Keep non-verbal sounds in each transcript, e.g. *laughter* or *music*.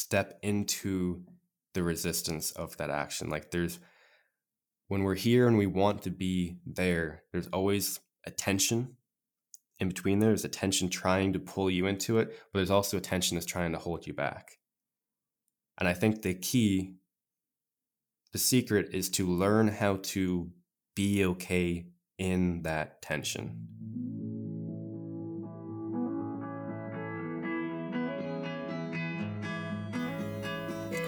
step into the resistance of that action. Like there's when we're here and we want to be there, there's always a tension in between there. There's a tension trying to pull you into it, but there's also a tension that's trying to hold you back. And I think the key, the secret is to learn how to be okay in that tension.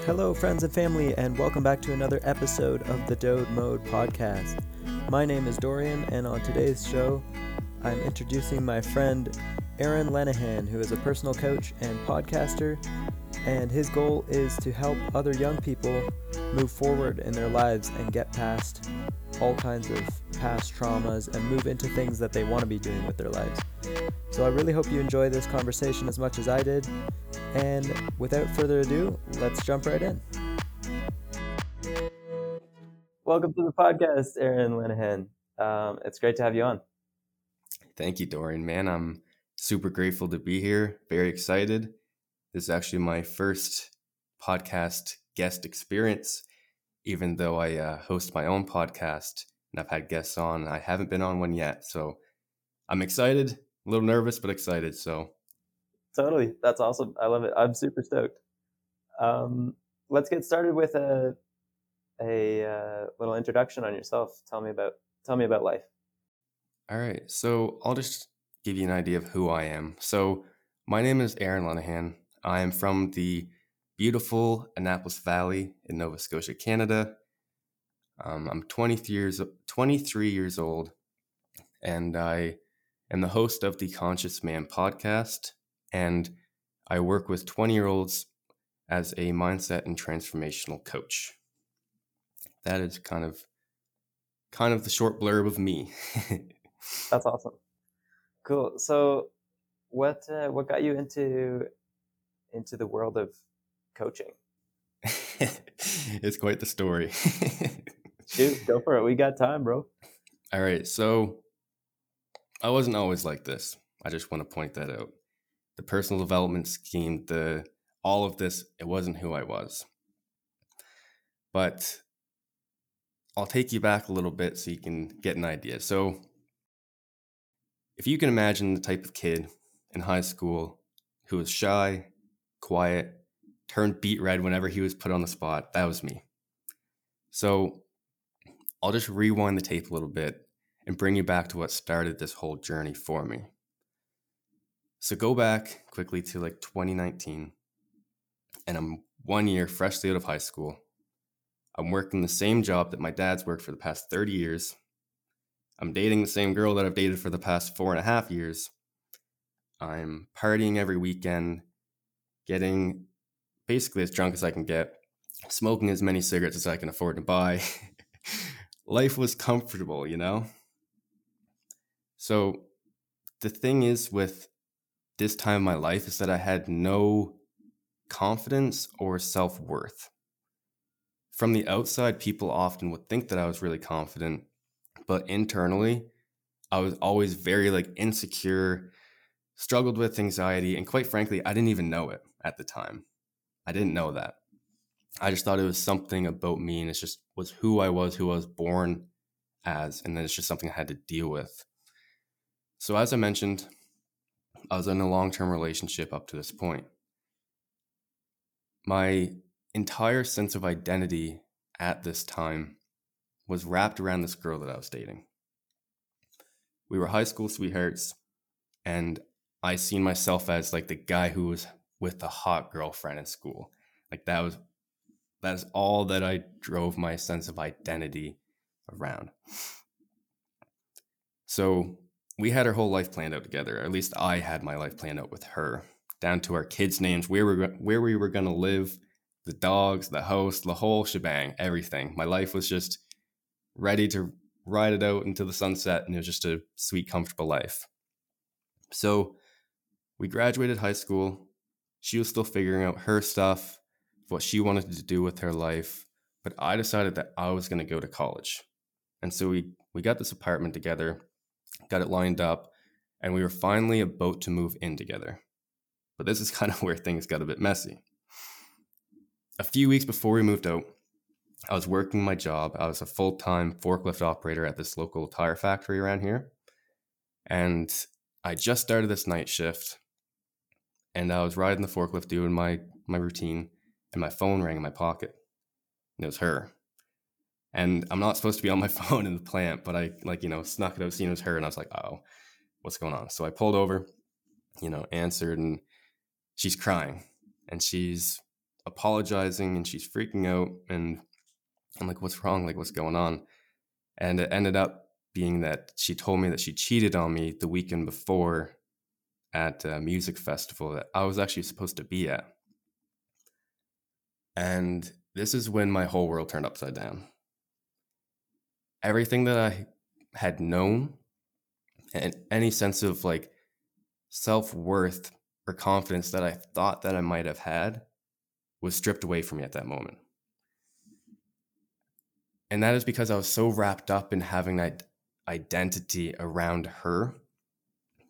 Hello, friends and family, and welcome back to another episode of the Dode Mode podcast. My name is Dorian, and on today's show, I'm introducing my friend Aaron Lenihan, who is a personal coach and podcaster, and his goal is to help other young people move forward in their lives and get past all kinds of past traumas and move into things that they want to be doing with their lives. So I really hope you enjoy this conversation as much as I did. And without further ado, let's jump right in. Welcome to the podcast, Aaron Lenihan. Um, it's great to have you on. Thank you, Dorian. Man, I'm super grateful to be here. Very excited. This is actually my first podcast guest experience, even though I uh, host my own podcast and I've had guests on. I haven't been on one yet. So I'm excited, a little nervous, but excited. So Totally. That's awesome. I love it. I'm super stoked. Um, let's get started with a a uh, little introduction on yourself. Tell me about tell me about life. All right. So I'll just give you an idea of who I am. So my name is Aaron Lenihan. I am from the beautiful Annapolis Valley in Nova Scotia, Canada. Um, I'm 23 years 23 years old, and I am the host of the Conscious Man podcast and I work with 20 year olds as a mindset and transformational coach. That is kind of kind of the short blurb of me. *laughs* That's awesome. Cool. So, what uh, what got you into into the world of coaching? *laughs* it's quite the story. *laughs* Shoot, go for it. We got time, bro. All right. So, I wasn't always like this. I just want to point that out the personal development scheme, the all of this, it wasn't who I was. But I'll take you back a little bit so you can get an idea. So, if you can imagine the type of kid in high school who was shy, quiet, turned beet red whenever he was put on the spot, that was me. So, I'll just rewind the tape a little bit and bring you back to what started this whole journey for me. So go back quickly to like 2019, and I'm one year freshly out of high school. I'm working the same job that my dad's worked for the past 30 years. I'm dating the same girl that I've dated for the past four and a half years. I'm partying every weekend, getting basically as drunk as I can get, smoking as many cigarettes as I can afford to buy. *laughs* Life was comfortable, you know? So the thing is with this time of my life is that I had no confidence or self worth. From the outside, people often would think that I was really confident, but internally, I was always very like insecure, struggled with anxiety, and quite frankly, I didn't even know it at the time. I didn't know that. I just thought it was something about me and it just was who I was, who I was born as, and then it's just something I had to deal with. So, as I mentioned, I was in a long term relationship up to this point. My entire sense of identity at this time was wrapped around this girl that I was dating. We were high school sweethearts, and I seen myself as like the guy who was with the hot girlfriend in school. Like that was that's all that I drove my sense of identity around. So we had our whole life planned out together. At least I had my life planned out with her, down to our kids' names, where we where we were going to live, the dogs, the house, the whole shebang, everything. My life was just ready to ride it out into the sunset, and it was just a sweet, comfortable life. So we graduated high school. She was still figuring out her stuff, what she wanted to do with her life, but I decided that I was going to go to college. And so we we got this apartment together got it lined up, and we were finally about to move in together. But this is *laughs* kind of where things got a bit messy. a few weeks before we moved out, I was working my job. I was a full time forklift operator at this local tire factory around here. And I just started this night shift and I was riding the forklift doing my, my routine and my phone rang in my pocket. And it was her. And I'm not supposed to be on my *laughs* phone in the plant, but I like, you know, snuck it out, seen it was her, and I was like, oh, what's going on? So I pulled over, you know, answered, and she's crying and she's apologizing and she's freaking out. And I'm like, what's wrong? Like, what's going on? And it ended up being that she told me that she cheated on me the weekend before at a music festival that I was actually supposed to be at. And this is when my whole world turned upside down. Everything that I had known and any sense of like self worth or confidence that I thought that I might have had was stripped away from me at that moment. And that is because I was so wrapped up in having that identity around her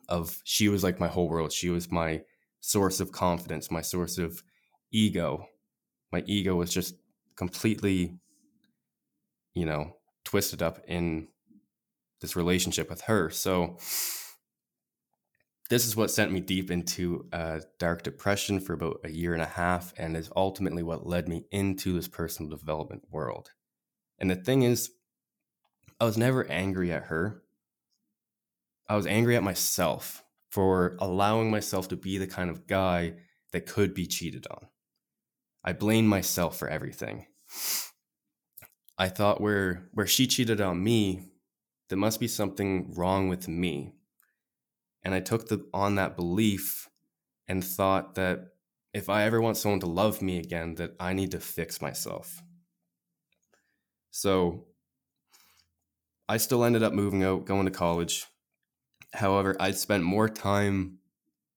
of she was like my whole world. She was my source of confidence, my source of ego. My ego was just completely, you know, twisted up in this relationship with her. So this is what sent me deep into a dark depression for about a year and a half and is ultimately what led me into this personal development world. And the thing is, I was never angry at her. I was angry at myself for allowing myself to be the kind of guy that could be cheated on. I blame myself for everything. I thought where where she cheated on me, there must be something wrong with me. And I took the on that belief and thought that if I ever want someone to love me again, that I need to fix myself. So I still ended up moving out, going to college. However, I spent more time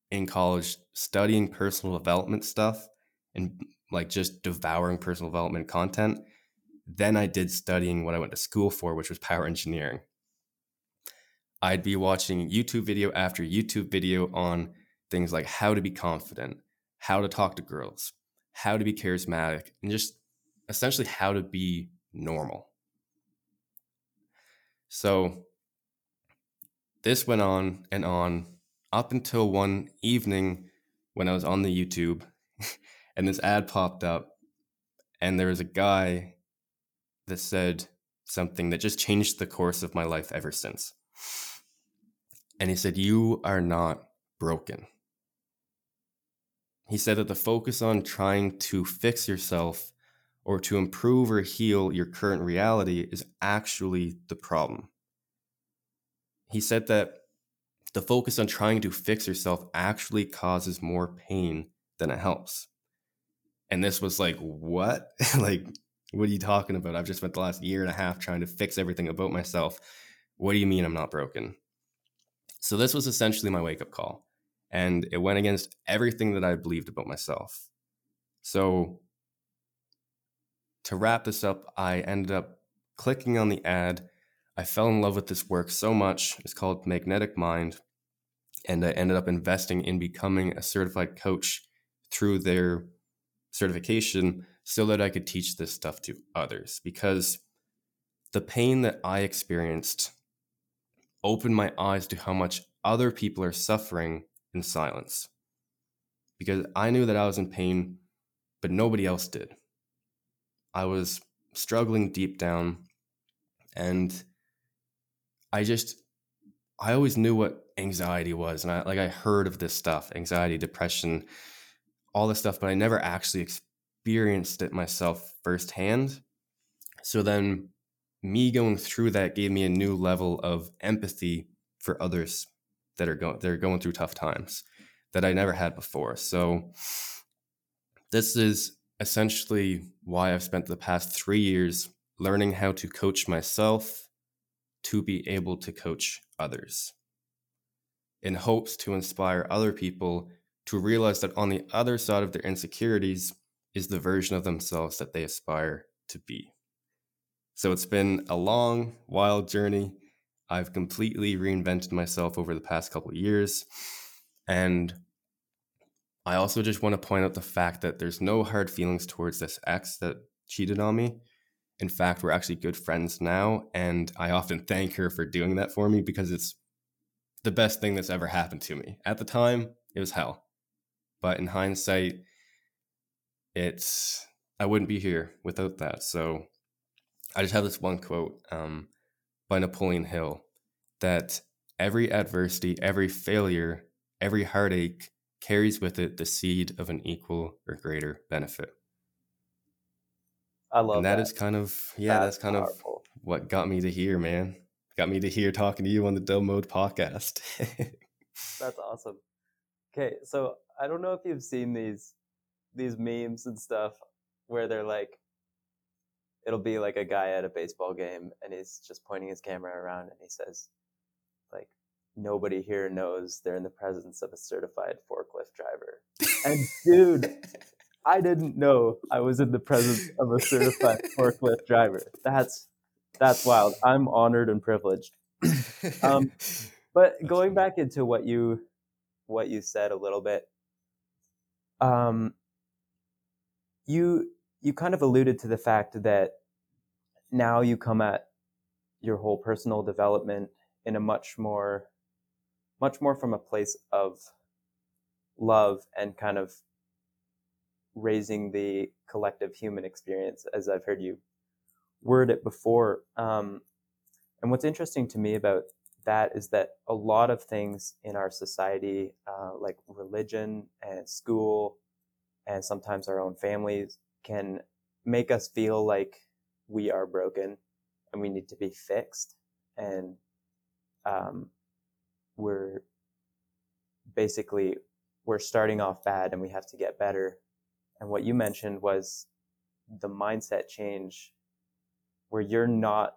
in college studying personal development stuff and like just devouring personal development content than I did studying what I went to school for, which was power engineering. I'd be watching YouTube video after YouTube video on things like how to be confident, how to talk to girls, how to be charismatic, and just essentially how to be normal. So this went on and on up until one evening when I was on the YouTube *laughs* and this ad popped up and there was a guy that said something that just changed the course of my life ever since. And he said, You are not broken. He said that the focus on trying to fix yourself or to improve or heal your current reality is actually the problem. He said that the focus on trying to fix yourself actually causes more pain than it helps. And this was like, what? *laughs* like, what are you talking about? I've just spent the last year and a half trying to fix everything about myself. What do you mean I'm not broken? So, this was essentially my wake up call. And it went against everything that I believed about myself. So, to wrap this up, I ended up clicking on the ad. I fell in love with this work so much. It's called Magnetic Mind. And I ended up investing in becoming a certified coach through their certification so that I could teach this stuff to others because the pain that I experienced opened my eyes to how much other people are suffering in silence. Because I knew that I was in pain, but nobody else did. I was struggling deep down, and I just, I always knew what anxiety was. And I, like, I heard of this stuff anxiety, depression, all this stuff, but I never actually experienced it myself firsthand. So then me going through that gave me a new level of empathy for others that are going they're going through tough times that I never had before. So this is essentially why I've spent the past 3 years learning how to coach myself to be able to coach others in hopes to inspire other people to realize that on the other side of their insecurities is the version of themselves that they aspire to be. So it's been a long, wild journey. I've completely reinvented myself over the past couple years. And I also just want to point out the fact that there's no hard feelings towards this ex that cheated on me. In fact, we're actually good friends now, and I often thank her for doing that for me because it's the best thing that's ever happened to me. At the time, it was hell. But in hindsight, it's I wouldn't be here without that. So I just have this one quote um, by Napoleon Hill that every adversity, every failure, every heartache carries with it the seed of an equal or greater benefit. I love and that. that is kind of yeah, that's, That's kind powerful. of what got me to here, man. Got me to here talking to you on the Dode Mode podcast. *laughs* That's awesome. Okay, so I don't know if you've seen these these memes and stuff where they're like it'll be like a guy at a baseball game and he's just pointing his camera around and he says like nobody here knows they're in the presence of a certified forklift driver. And dude, *laughs* I didn't know I was in the presence of a certified forklift driver. That's that's wild. I'm honored and privileged. Um, But going back into what you what you said a little bit, um, you you kind of alluded to the fact that now you come at your whole personal development in a much more much more from a place of love and kind of raising the collective human experience as i've heard you word it before. Um, and what's interesting to me about that is that a lot of things in our society, uh, like religion and school, and sometimes our own families, can make us feel like we are broken and we need to be fixed. And um, we're basically we're starting off bad and we have to get better. And what you mentioned was the mindset change where you're not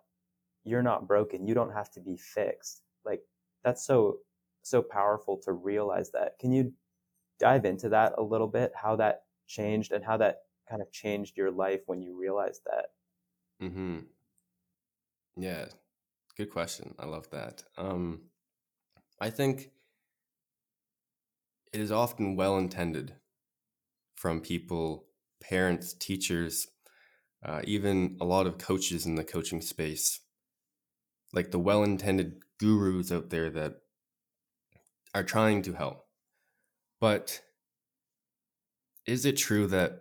you're not broken you don't have to be fixed like that's so so powerful to realize that can you dive into that a little bit how that changed and how that kind of changed your life when you realized that mm-hmm. Yeah, good question. I love that. Um, I think it is often well intended from people, parents, teachers, uh, even a lot of coaches in the coaching space, like the well intended gurus out there that are trying to help. But is it true that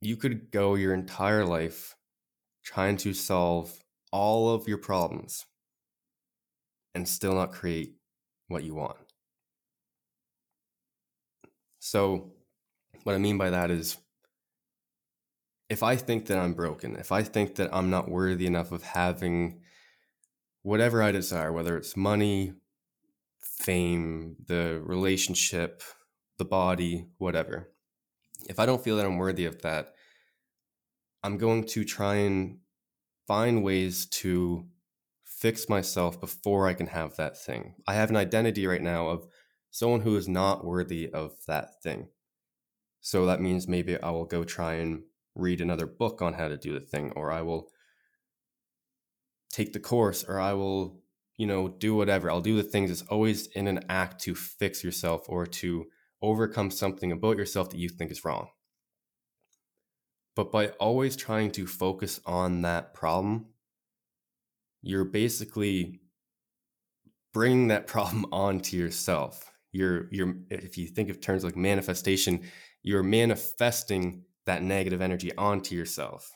you could go your entire life trying to solve all of your problems and still not create what you want? So, what I mean by that is if I think that I'm broken, if I think that I'm not worthy enough of having whatever I desire, whether it's money, fame, the relationship, the body, whatever, if I don't feel that I'm worthy of that, I'm going to try and find ways to fix myself before I can have that thing. I have an identity right now of someone who is not worthy of that thing. So that means maybe I will go try and read another book on how to do the thing, or I will take the course, or I will, you know, do whatever. I'll do the things. It's always in an act to fix yourself or to overcome something about yourself that you think is wrong. But by always trying to focus on that problem, you're basically bringing that *laughs* problem onto yourself. You're, you're, if you think of terms like manifestation, you're manifesting that negative energy onto yourself.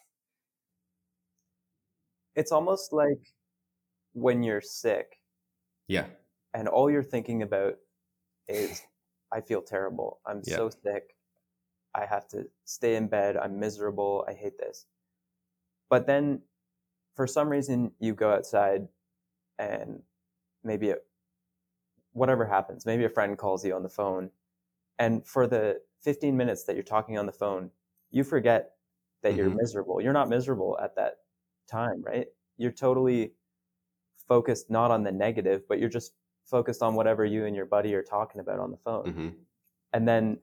it's almost like when you're sick Yeah. and all you're thinking about *laughs* is i feel terrible. I'm Yeah. so sick. I have to stay in bed. I'm miserable. I hate this. But then for some reason you go outside and maybe it, whatever happens maybe a friend calls you on the phone and for the 15 minutes that you're talking on the phone you forget that you're Mhm. miserable. You're not miserable at that time right? You're totally focused not on the negative but you're just focused on whatever you and your buddy are talking about on the phone hmm and then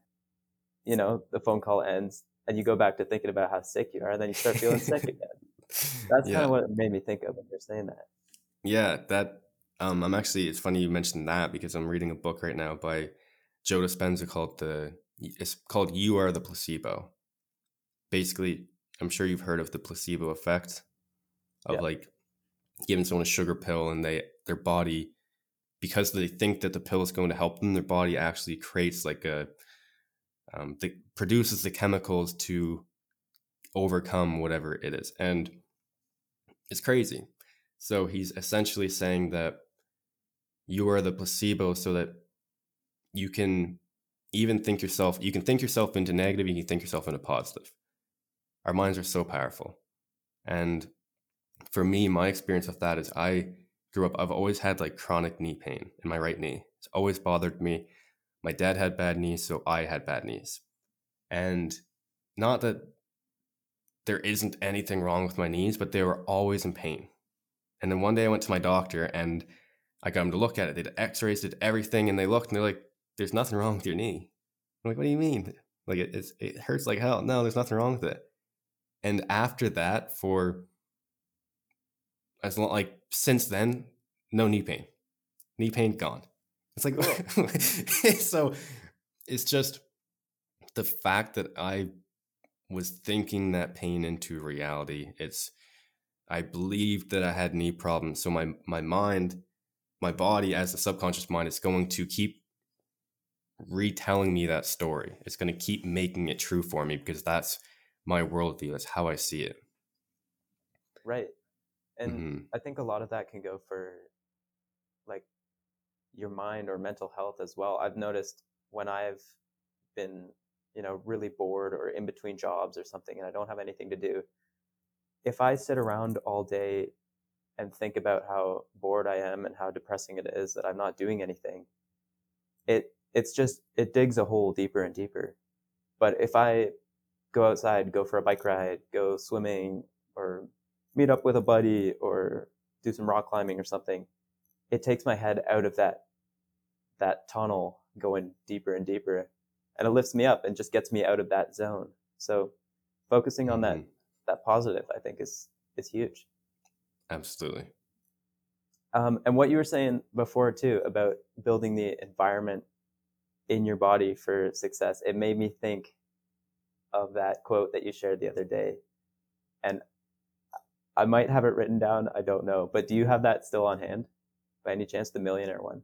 you know the phone call ends and you go back to thinking about how sick you are and then you start feeling sick *laughs* again that's yeah. kind of what it made me think of when you're saying that Yeah, that um I'm actually it's funny you mentioned that because I'm reading a book right now by Joe Dispenza called The it's called You Are the Placebo. Basically, I'm sure you've heard of the placebo effect of Yeah. like giving someone a sugar pill and they their body because they think that the pill is going to help them, their body actually creates like a um, the produces the chemicals to overcome whatever it is, and it's crazy. So he's essentially saying that you are the placebo, so that you can even think yourself you can think yourself into negative, you can think yourself into positive. Our minds are so powerful, and for me, my experience with that is I grew up, I've always had like chronic knee pain in my right knee. It's always bothered me. My dad had bad knees, so I had bad knees. And not that there isn't anything wrong with my knees, but they were always in pain. And then one day I went to my doctor and I got him to look at it. They did x rays, did everything, and they looked and they're like, there's nothing wrong with your knee. I'm like, what do you mean? Like, it, it hurts like hell. No, there's nothing wrong with it. And after that, for as long like since then, no knee pain. Knee pain gone. It's like *laughs* so it's just the fact that I was thinking that pain into reality. It's I believed that I had knee problems. So my my mind, my body as a subconscious mind is going to keep retelling me that story. It's going to keep making it true for me because that's my worldview. That's how I see it. Right. And Mhm. I think a lot of that can go for like your mind or mental health as well. I've noticed when I've been, you know, really bored or in between jobs or something and I don't have anything to do, if I sit around all day and think about how bored I am and how depressing it is that I'm not doing anything, it it's just it digs a hole deeper and deeper. But if I go outside, go for a bike ride, go swimming or meet up with a buddy or do some rock climbing or something, it takes my head out of that that tunnel going deeper and deeper and it lifts me up and just gets me out of that zone. So focusing on that Mhm. that positive I think is is huge. Absolutely. Um, and what you were saying before too about building the environment in your body for success, it made me think of that quote that you shared the other day. And I might have it written down, I don't know, but do you have that still on hand by any chance, the millionaire one?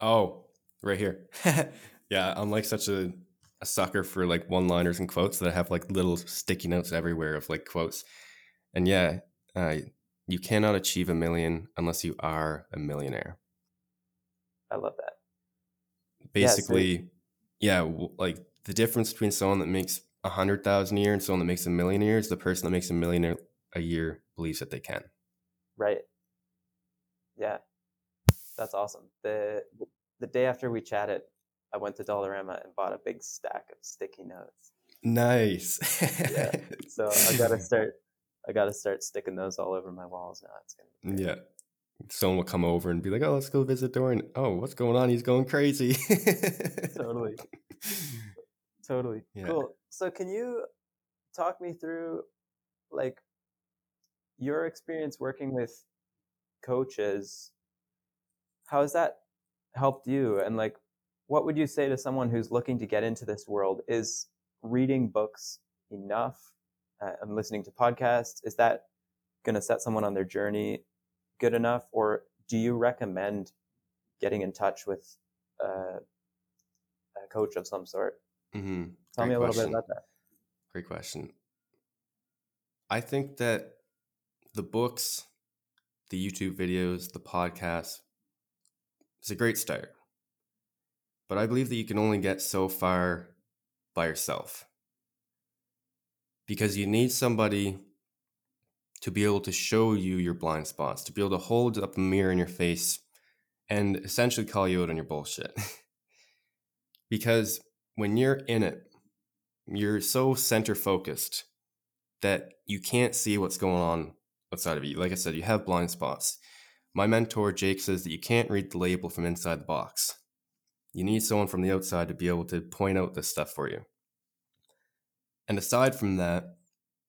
Oh, right here. *laughs* yeah, I'm like such a, a sucker for like one liners and quotes that I have like little sticky notes everywhere of like quotes. And yeah, uh, you cannot achieve a million unless you are a millionaire. I love that. Basically, yeah, w- like the difference between someone that makes a hundred thousand a year and someone that makes a million a year is the person that makes a million a year believes that they can. Right. Yeah. That's awesome. The the day after we chatted, I went to Dollarama and bought a big stack of sticky notes. Nice. Yeah. So I gotta *laughs* start I gotta start sticking those all over my walls now. It's gonna be great. Yeah. Someone will come over and be like, "Oh, let's go visit Dorian." Oh, what's going on? He's going crazy. Totally. *laughs* Totally. Yeah. Cool. So can you talk me through like your experience working with coaches? How has that helped you? And like what would you say to someone who's looking to get into this world? Is reading books enough? Uh, and listening to podcasts, is that going to set someone on their journey good enough? Or do you recommend getting in touch with uh, a coach of some sort? Mm-hmm. Tell Great me a little bit about that. Great question. I think that the books, the YouTube videos, the podcasts, is a great start. But I believe that you can only get so far by yourself. Because you need somebody to be able to show you your blind spots, to be able to hold up a mirror in your face and essentially call you out on your bullshit. *laughs* because when you're in it, you're so center focused that you can't see what's going on outside of you. Like I said, you have blind spots. My mentor, Jake, says that you can't read the label from inside the box. You need someone from the outside to be able to point out this stuff for you. And aside from that,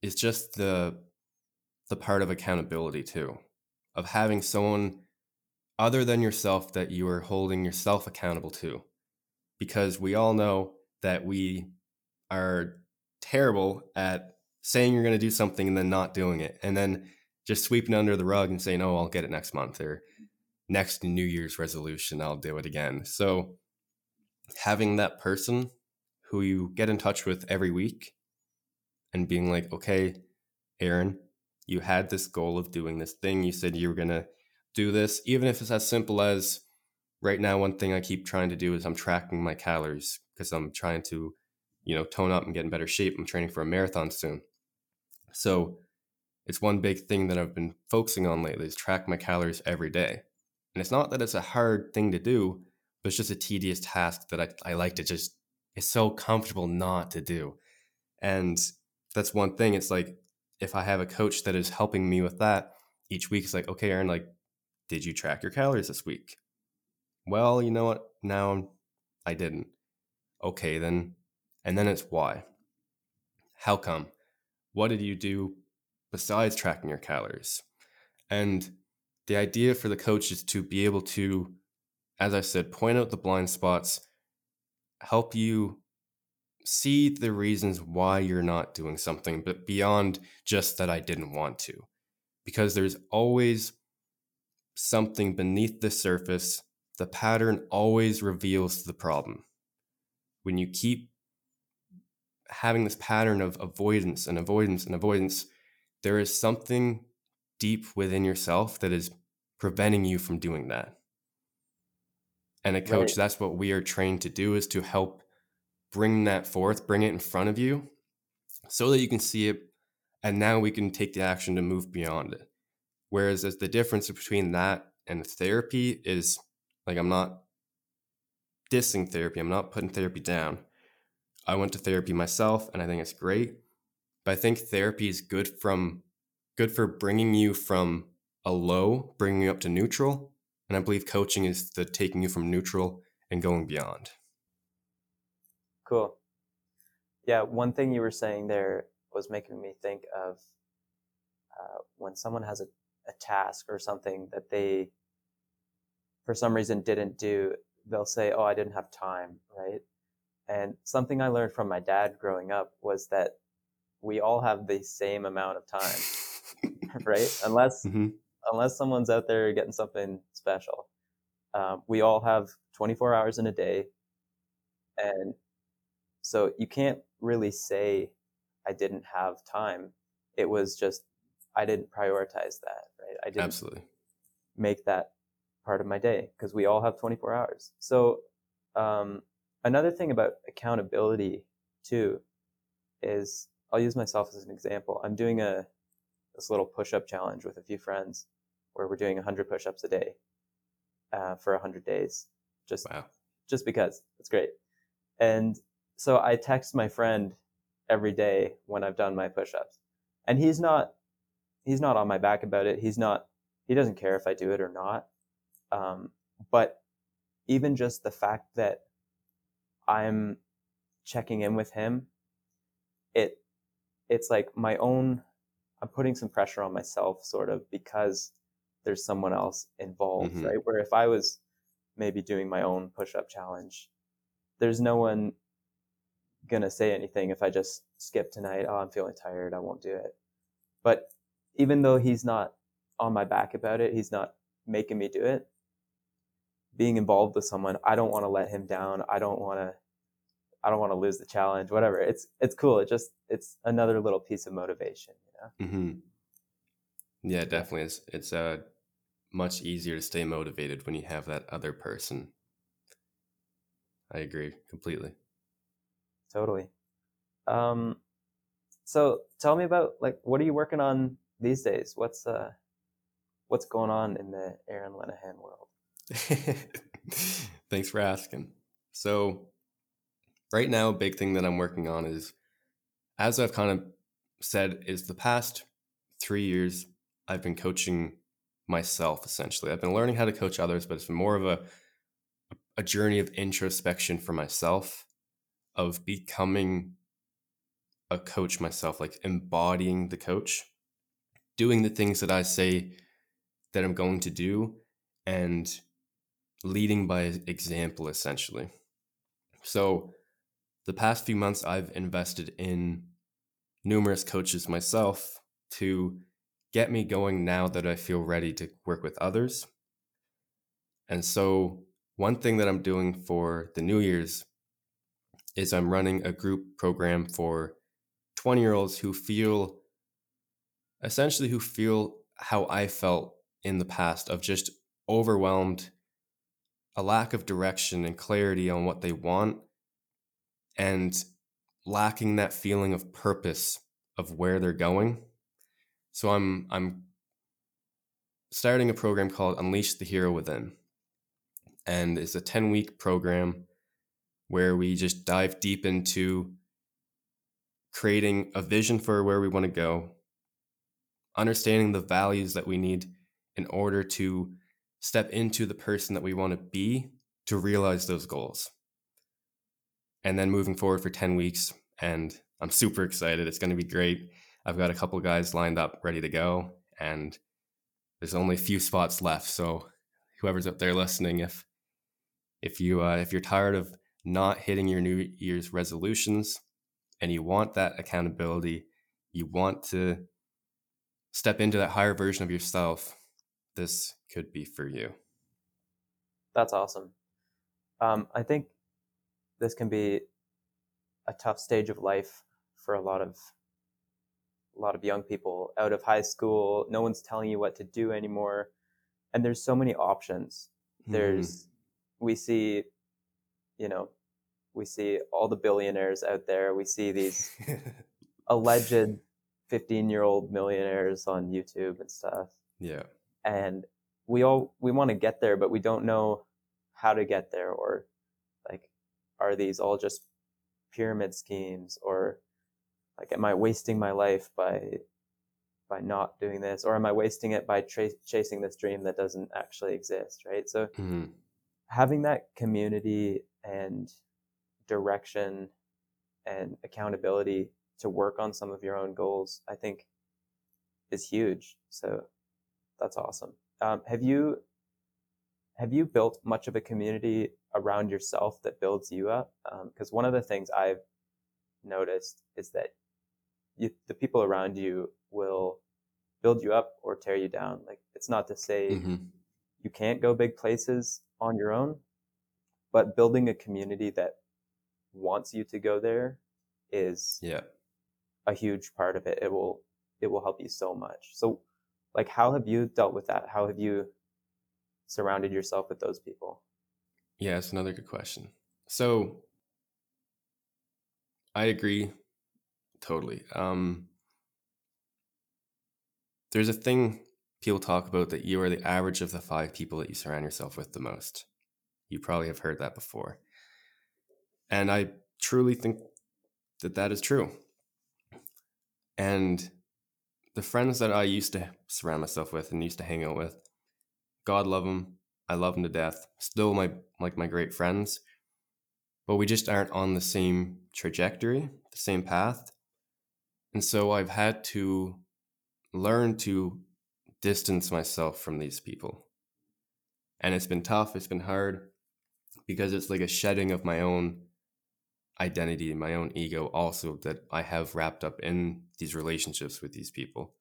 is just the the part of accountability too, of having someone other than yourself that you are holding yourself accountable to. Because we all know that we are terrible at saying you're going to do something and then not doing it and then just sweeping under the rug and saying oh i'll get it next month or next new year's resolution i'll do it again. So having that person who you get in touch with every week and being like okay aaron you had this goal of doing this thing. You said you were going to do this. Even if it's as simple as right now one thing i keep trying to do is i'm tracking my calories because i'm trying to you know tone up and get in better shape. I'm training for a marathon soon. So it's one big thing that i've been focusing on lately is track my calories every day and it's not that it's a hard thing to do but it's just a tedious task that i, I like to just it's so comfortable not to do and that's one thing it's like if i have a coach that is helping me with that each week it's like okay aaron like did you track your calories this week well, you know what? Now I didn't. Okay, then. And then it's why. How come? What did you do besides tracking your calories? And the idea for the coach is to be able to, as I said, point out the blind spots, help you see the reasons why you're not doing something, but beyond just that I didn't want to. Because there's always something beneath the surface the pattern always reveals the problem. When you keep having this pattern of avoidance and avoidance and avoidance, there is something deep within yourself that is preventing you from doing that. And a coach, right. that's what we are trained to do is to help bring that forth, bring it in front of you so that you can see it. And now we can take the action to move beyond it. Whereas as the difference between that and therapy is like I'm not dissing therapy. I'm not putting therapy down. I went to therapy myself and I think it's great. But I think therapy is good from good for bringing you from a low, bringing you up to neutral. And I believe coaching is the taking you from neutral and going beyond. Cool. Yeah, one thing you were saying there was making me think of uh, when someone has a, a task or something that they for some reason didn't do, they'll say, "Oh, I didn't have time," right? And something I learned from my dad growing up was that we all have the same amount of time, *laughs* right? Unless mm-hmm. unless someone's out there getting something special, um, we all have 24 hours in a day, and so you can't really say I didn't have time. It was just I didn't prioritize that, right? I didn't absolutely make that part of my day because we all have 24 hours. So, um, another thing about accountability too is I'll use myself as an example. I'm doing a this little push-up challenge with a few friends where we're doing 100 push-ups a day uh, for 100 days. Just wow. just because it's great. And so I text my friend every day when I've done my push-ups, and he's not he's not on my back about it. He's not he doesn't care if I do it or not. Um, but even just the fact that I'm checking in with him, it it's like my own. I'm putting some pressure on myself, sort of, because there's someone else involved, mm-hmm. right? Where if I was maybe doing my own push-up challenge, there's no one gonna say anything if I just skip tonight. Oh, I'm feeling tired. I won't do it. But even though he's not on my back about it, he's not making me do it being involved with someone, I don't want to let him down. I don't want to I don't want to lose the challenge, whatever. It's it's cool. It just it's another little piece of motivation, you know. Mm-hmm. Yeah, definitely. It's it's uh much easier to stay motivated when you have that other person. I agree completely. Totally. Um, so tell me about like what are you working on these days? What's uh what's going on in the Aaron Lenihan world? *laughs* Thanks for asking. So, right now, a big thing that I'm working on is, as I've kind of said, is the past three years I've been coaching myself essentially. I've been learning how to coach others, but it's been more of a a journey of introspection for myself, of becoming a coach myself, like embodying the coach, doing the things that I say that I'm going to do, and leading by example essentially so the past few months, I've invested in numerous coaches myself to get me going now that I feel ready to work with others. And so, one thing that I'm doing for the New Year's is I'm running a group program for 20 year olds who feel essentially who feel how I felt in the past of just overwhelmed, a lack of direction and clarity on what they want, and lacking that feeling of purpose of where they're going. So I'm I'm starting a program called Unleash the Hero Within. And it's a 10 week program where we just dive deep into creating a vision for where we want to go, understanding the values that we need in order to step into the person that we want to be to realize those goals. And then moving forward for 10 weeks. And I'm super excited. It's going to be great. I've got a couple guys lined up ready to go. And there's only a few spots left. So whoever's up there listening, if if you uh, if you're tired of not hitting your New Year's resolutions, and you want that accountability, you want to step into that higher version of yourself, this could be for you. That's awesome. Um, I think this can be a tough stage of life for a lot of a lot of young people out of high school. No one's telling you what to do anymore, and there's so many options. Mm-hmm. There's we see, you know, we see all the billionaires out there. We see these *laughs* alleged 15 year old millionaires on YouTube and stuff. Yeah. And we all we want to get there, but we don't know how to get there or are these all just pyramid schemes or like am I wasting my life by by not doing this or am I wasting it by tra- chasing this dream that doesn't actually exist, right? So mm-hmm. having that community and direction and accountability to work on some of your own goals, I think is huge. So that's awesome. Um, have you have you built much of a community around yourself that builds you up? Because um, one of the things I've noticed is that you, the people around you will build you up or tear you down. Like it's not to say mm-hmm. you can't go big places on your own, but building a community that wants you to go there is yeah a huge part of it. It will it will help you so much. So like how have you dealt with that? How have you surrounded yourself with those people? Yeah, it's another good question. So I agree totally. Um there's a thing people talk about that you are the average of the five people that you surround yourself with the most. You probably have heard that before. And I truly think that that is true. And the friends that I used to surround myself with and used to hang out with, God love them. I love them to death. Still my like my great friends, but we just aren't on the same trajectory, the same path. And so I've had to learn to distance myself from these people. And it's been tough, it's been hard because it's like a shedding of my own identity my own ego also that I have wrapped up in these relationships with these people.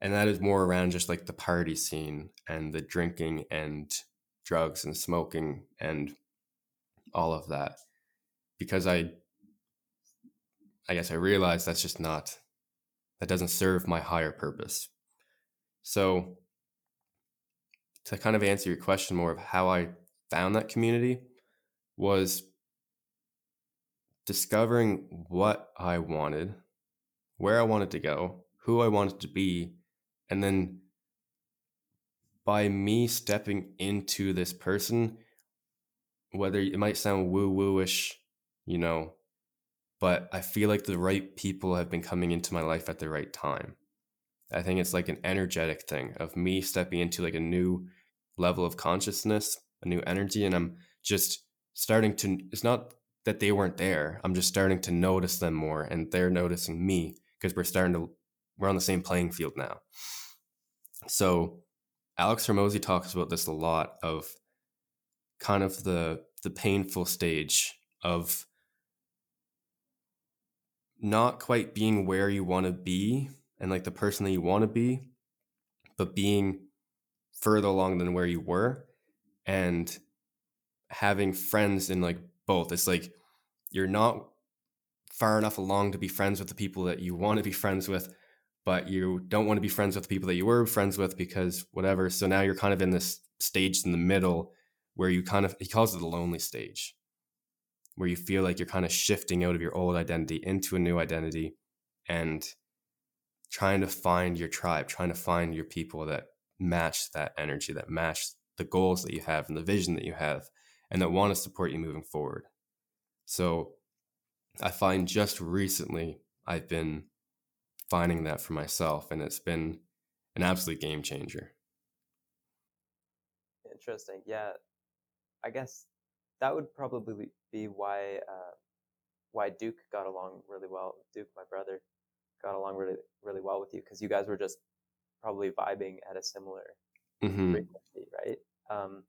And that is more around just like the party scene and the drinking and drugs and smoking and all of that. Because I I guess I realized that's just not that doesn't serve my higher purpose. So to kind of answer your question more of how I found that community was discovering what I wanted, where I wanted to go, who I wanted to be, and then by me stepping into this person, whether it might sound woo woo-ish, you know, but I feel like the right people have been coming into my life at the right time. I think it's like an energetic thing of me stepping into like a new level of consciousness, a new energy, and I'm just starting to. It's not that they weren't there. I'm just starting to notice them more and they're noticing me because we're starting to we're on the same playing field now. So Alex Hormozi talks about this a lot of kind of the the painful stage of not quite being where you want to be and like the person that you want to be, but being further along than where you were and having friends in like both. It's like you're not far enough along to be friends with the people that you want to be friends with, but you don't want to be friends with the people that you were friends with because whatever. So now you're kind of in this stage in the middle where you kind of, he calls it the lonely stage, where you feel like you're kind of shifting out of your old identity into a new identity and trying to find your tribe, trying to find your people that match that energy, that match the goals that you have and the vision that you have, and that want to support you moving forward. So I find just recently I've been finding that for myself, and it's been an absolute game changer. Interesting. Yeah. I guess that would probably be why uh, why Duke got along really well. Duke, my brother, got along really really well with you because you guys were just probably vibing at a similar mm-hmm. frequency, right? Um,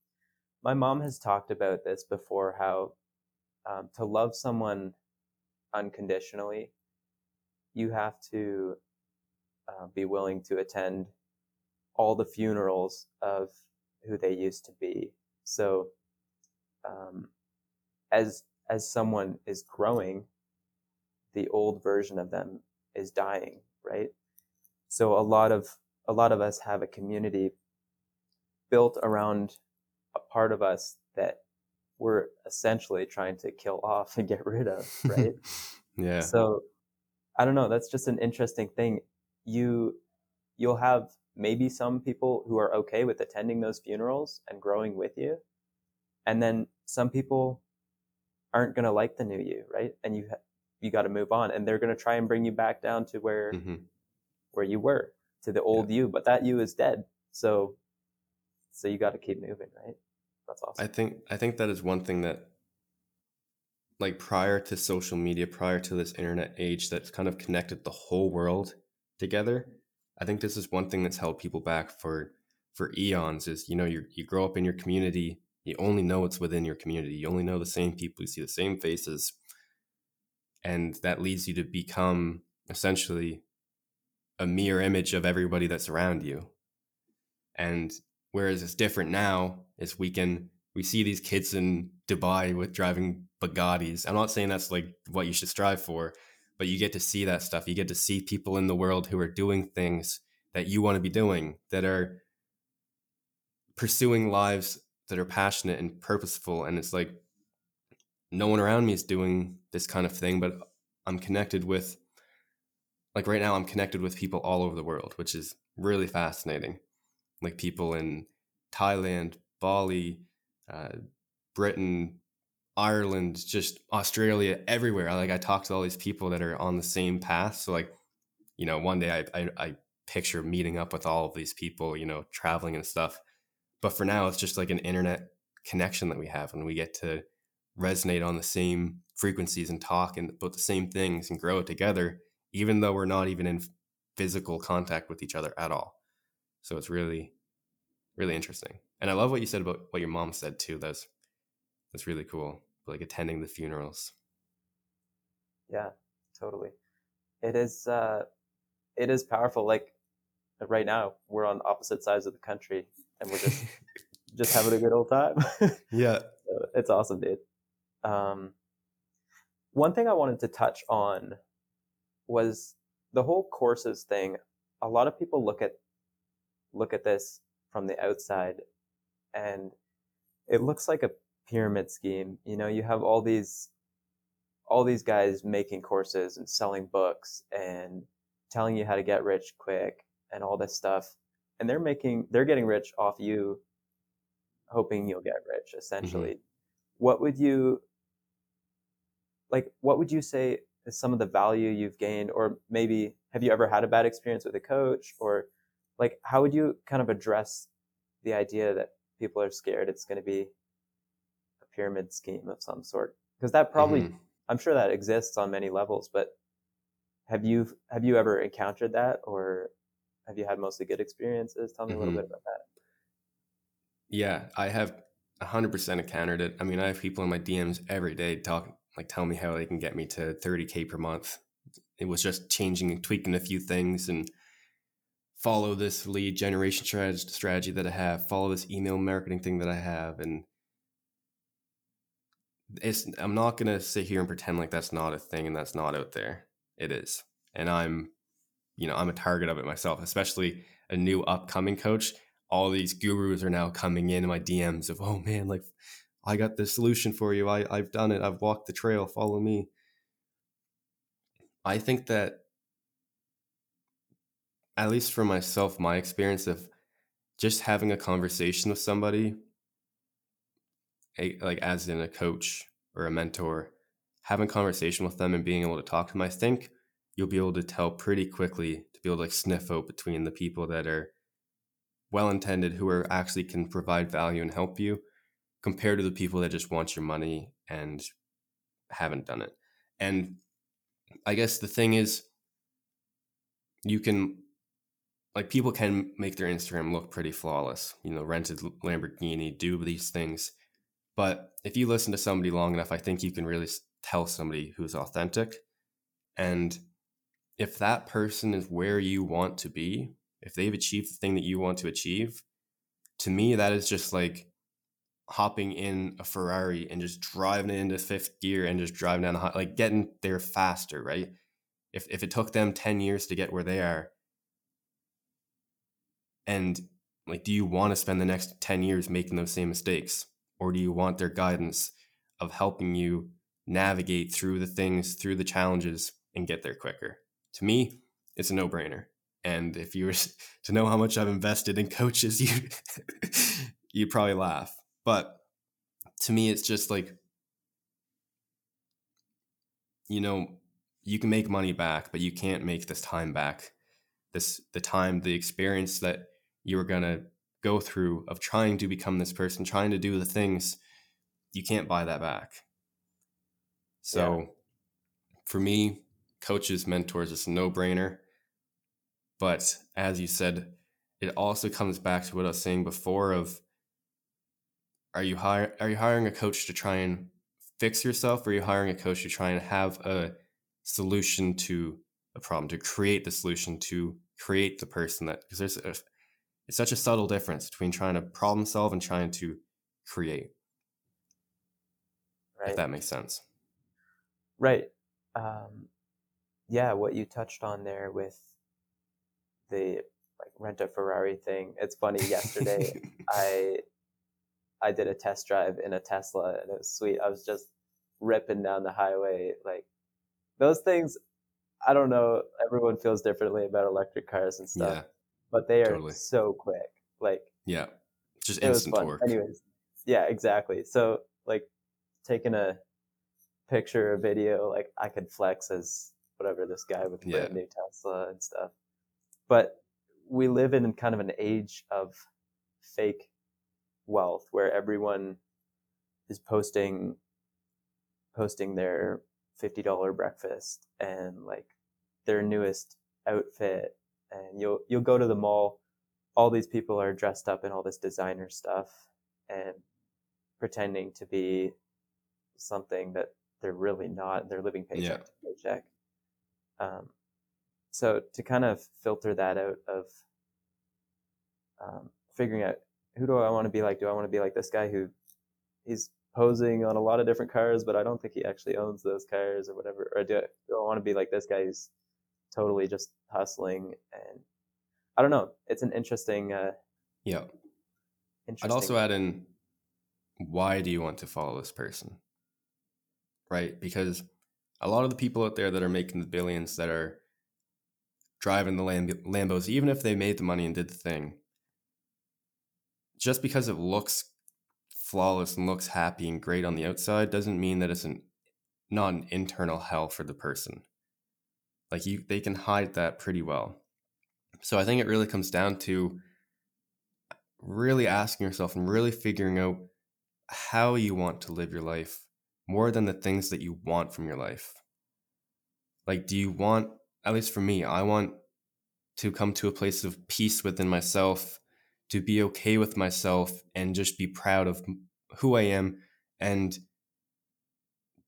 my mom has talked about this before. How um, to love someone unconditionally, you have to uh, be willing to attend all the funerals of who they used to be. So, um, as as someone is growing, the old version of them is dying, right? So a lot of a lot of us have a community built around a part of us that we're essentially trying to kill off and get rid of, right? *laughs* yeah. So I don't know, that's just an interesting thing. You you'll have maybe some people who are okay with attending those funerals and growing with you. And then some people aren't going to like the new you, right? And you you got to move on and they're going to try and bring you back down to where mm-hmm. where you were to the old yeah. you but that you is dead so so you got to keep moving right that's awesome i think i think that is one thing that like prior to social media prior to this internet age that's kind of connected the whole world together i think this is one thing that's held people back for for eons is you know you you grow up in your community you only know what's within your community you only know the same people you see the same faces and that leads you to become essentially a mirror image of everybody that's around you. And whereas it's different now is we can we see these kids in dubai with driving bugattis i'm not saying that's like what you should strive for but you get to see that stuff you get to see people in the world who are doing things that you want to be doing that are pursuing lives that are passionate and purposeful and it's like no one around me is doing this kind of thing, but I'm connected with, like right now, I'm connected with people all over the world, which is really fascinating. Like people in Thailand, Bali, uh, Britain, Ireland, just Australia, everywhere. Like I talk to all these people that are on the same path. So like, you know, one day I, I, I picture meeting up with all of these people, you know, traveling and stuff. But for now, it's just like an internet connection that we have, and we get to resonate on the same frequencies and talk and about the same things and grow it together, even though we're not even in physical contact with each other at all. So it's really, really interesting. And I love what you said about what your mom said too. That's that's really cool. Like attending the funerals. Yeah, totally. It is uh it is powerful. Like right now we're on opposite sides of the country and we're just *laughs* just having a good old time. *laughs* yeah. So it's awesome, dude. Um, one thing I wanted to touch on was the whole courses thing. A lot of people look at look at this from the outside, and it looks like a pyramid scheme. You know, you have all these all these guys making courses and selling books and telling you how to get rich quick and all this stuff and they're making they're getting rich off you hoping you'll get rich essentially mm-hmm. what would you like what would you say is some of the value you've gained or maybe have you ever had a bad experience with a coach or like how would you kind of address the idea that people are scared it's going to be pyramid scheme of some sort because that probably mm-hmm. i'm sure that exists on many levels but have you have you ever encountered that or have you had mostly good experiences tell me mm-hmm. a little mm-hmm. bit about that yeah i have 100% encountered it i mean i have people in my dms every day talking like tell me how they can get me to 30k per month it was just changing and tweaking a few things and follow this lead generation strategy that I have, follow this email marketing thing that I have, and it's I'm not gonna sit here and pretend like that's not a thing and that's not out there. It is, and I'm, you know, I'm a target of it myself, especially a new upcoming coach. All these gurus are now coming in my DMs of, oh man, like I got the solution for you. I I've done it. I've walked the trail. Follow me. I think that at least for myself, my experience of just having a conversation with somebody, a, like as in a coach or a mentor, having conversation with them and being able to talk to them, I think you'll be able to tell pretty quickly to be able to like sniff out between the people that are well intended, who are actually can provide value and help you, compared to the people that just want your money and haven't done it. And I guess the thing is, you can like people can make their Instagram look pretty flawless, you know, rented Lamborghini, do these things. But if you listen to somebody long enough, I think you can really tell somebody who's authentic. And if that person is where you want to be, if they've achieved the thing that you want to achieve, to me, that is just like hopping in a Ferrari and just driving it into fifth gear and just driving down the high, like getting there faster, right? If if it took them 10 years to get where they are, and like, do you want to spend the next 10 years making those same mistakes? Or do you want their guidance of helping you navigate through the things, through the challenges, and get there quicker? To me, it's a no brainer. And if you were *laughs* to know how much I've invested in coaches, *laughs* you you'd probably laugh. But to me, it's just like, you know, you can make money back, but you can't make this time back. This the time, the experience that you were to go through of trying to become this person, trying to do the things, you can't buy that back. So yeah. for me, coaches, mentors, it's a no brainer. But as you said, it also comes back to what I was saying before of are you hire are you hiring a coach to try and fix yourself or are you hiring a coach to try and have a solution to a problem to create the solution to create the person that because there's a, it's such a subtle difference between trying to problem solve and trying to create. Right. If that makes sense. Right. Um, yeah, what you touched on there with the like rent a Ferrari thing. It's funny. Yesterday, *laughs* I I did a test drive in a Tesla, and it was sweet. I was just ripping down the highway. Like those things, I don't know. Everyone feels differently about electric cars and stuff. Yeah but they are totally. so quick. Like yeah, just instant torque. Anyways, yeah, exactly. So like taking a picture or video, like I could flex as whatever this guy with the yeah. brand new Tesla and stuff. But we live in kind of an age of fake wealth where everyone is posting posting their $50 breakfast and like their newest outfit and you'll you'll go to the mall. All these people are dressed up in all this designer stuff and pretending to be something that they're really not. They're living paycheck yeah. to paycheck. Um, so to kind of filter that out of um, figuring out who do i want to be like? Do i want to be like this guy who he's posing on a lot of different cars but i don't think he actually owns those cars or whatever or do I, do I want to be like this guy who's totally just hustling and I don't know. It's an interesting. Uh, yeah. Interesting. I'd also add in why do you want to follow this person? Right? Because a lot of the people out there that are making the billions that are driving the Lamb- Lambos, even if they made the money and did the thing, just because it looks flawless and looks happy and great on the outside doesn't mean that it's an not an internal hell for the person. Like you, they can hide that pretty well. So I think it really comes down to really asking yourself and really figuring out how you want to live your life more than the things that you want from your life. Like, do you want, at least for me, I want to come to a place of peace within myself, to be okay with myself, and just be proud of who I am and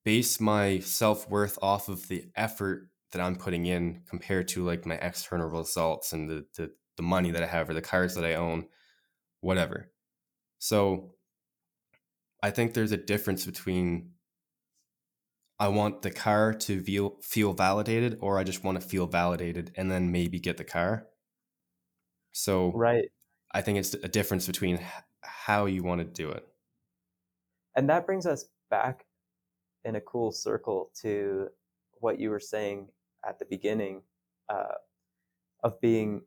base my self worth off of the effort that I'm putting in compared to like my external results and the, the, the money that I have or the cars that I own, whatever. So I think there's a difference between I want the car to feel feel validated or I just want to feel validated and then maybe get the car. So right. I think it's a difference between how you want to do it. And that brings us back in a cool circle to what you were saying at the beginning uh, of being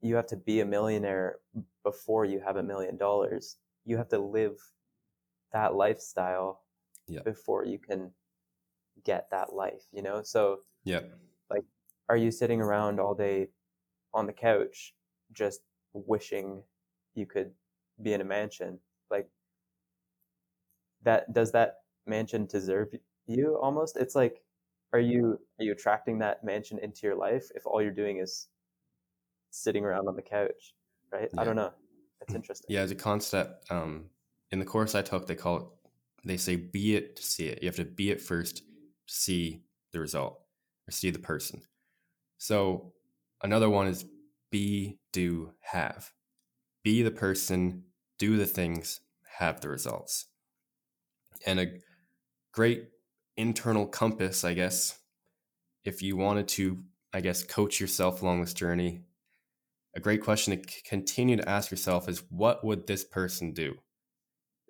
you have to be a millionaire before you have a million dollars. You have to live that lifestyle yeah. before you can get that life you know? So yeah. like are you sitting around all day on the couch just wishing you could be in a mansion? Like that does that mansion deserve you almost? It's like are you are you attracting that mansion into your life if all you're doing is sitting around on the couch right? Yeah. i don't know. It's interesting. Yeah as a concept um in the course i took they call it they say be it to see it. You have to be it first to see the result or see the person. So another one is be do have. Be the person do the things have the results. And a great internal compass, I guess, if you wanted to, I guess, coach yourself along this journey, a great question to continue to ask yourself is what would this person do?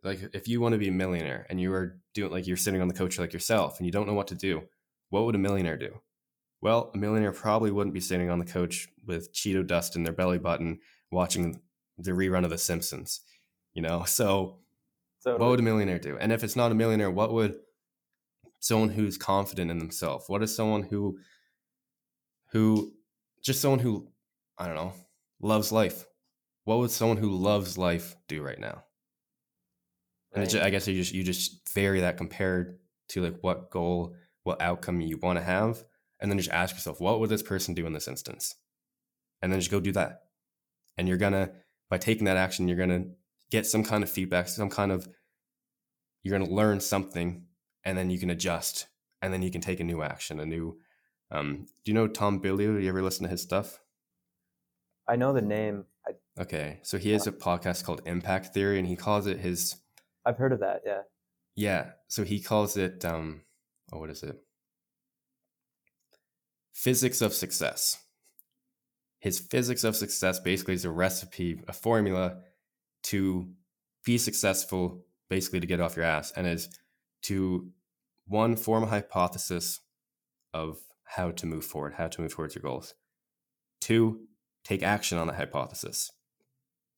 Like, if you want to be a millionaire and you are doing, like, you're sitting on the couch like yourself and you don't know what to do, what would a millionaire do? Well, a millionaire probably wouldn't be sitting on the couch with Cheeto dust in their belly button watching the rerun of The Simpsons, you know? So, totally. what would a millionaire do? And if it's not a millionaire, what would someone who's confident in themselves? What is someone who who just someone who I don't know, loves life? What would someone who loves life do right now? And just, I guess you just you just vary that compared to like what goal, what outcome you want to have, and then just ask yourself, what would this person do in this instance? And then just go do that. And you're gonna by taking that action, you're gonna get some kind of feedback, some kind of you're gonna learn something and then you can adjust and then you can take a new action a new um, do you know tom bilyeu do you ever listen to his stuff? I know the name. I, okay so he has a podcast called impact theory and he calls it his i've heard of that yeah. Yeah so he calls it um oh what is it? Physics of success. His physics of success basically is a recipe a formula to be successful basically to get off your ass and is to one, form a hypothesis of how to move forward, how to move towards your goals. Two, take action on the hypothesis.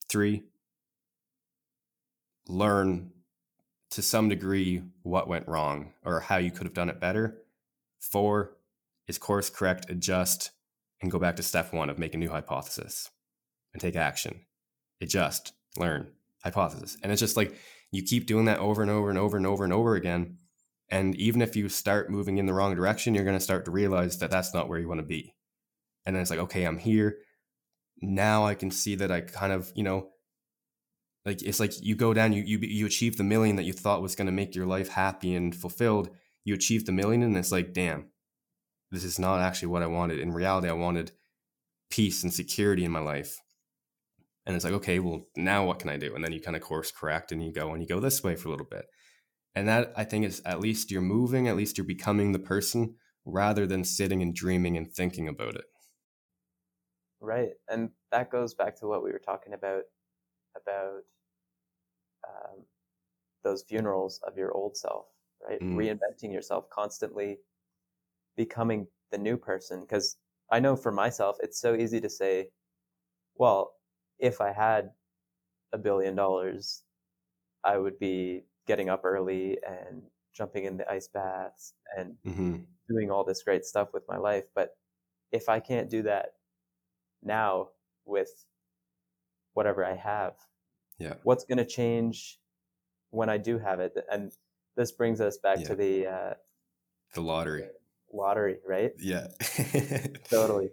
Three, learn to some degree what went wrong or how you could have done it better. Four is course correct, adjust, and go back to step one of make a new hypothesis and take action. Adjust, learn, hypothesis. And it's just like you keep doing that over and over and over and over and over again. And even if you start moving in the wrong direction, you're going to start to realize that that's not where you want to be. And then it's like, okay, I'm here. Now I can see that I kind of, you know, like it's like you go down, you you you achieve the million that you thought was going to make your life happy and fulfilled. You achieve the million, and it's like, damn, this is not actually what I wanted. In reality, I wanted peace and security in my life and it's like okay well now what can i do? And then you kind of course correct and you go and you go this way for a little bit. And that i think is at least you're moving at least you're becoming the person rather than sitting and dreaming and thinking about it. Right and that goes back to what we were talking about about um, those funerals of your old self right? Mm. reinventing yourself constantly becoming the new person because i know for myself it's so easy to say well if I had a billion dollars, I would be getting up early and jumping in the ice baths and mm-hmm. doing all this great stuff with my life. But if I can't do that now with whatever I have, yeah, what's going to change when I do have it? And this brings us back yeah. to the uh, the lottery. Lottery, right? Yeah, *laughs* totally.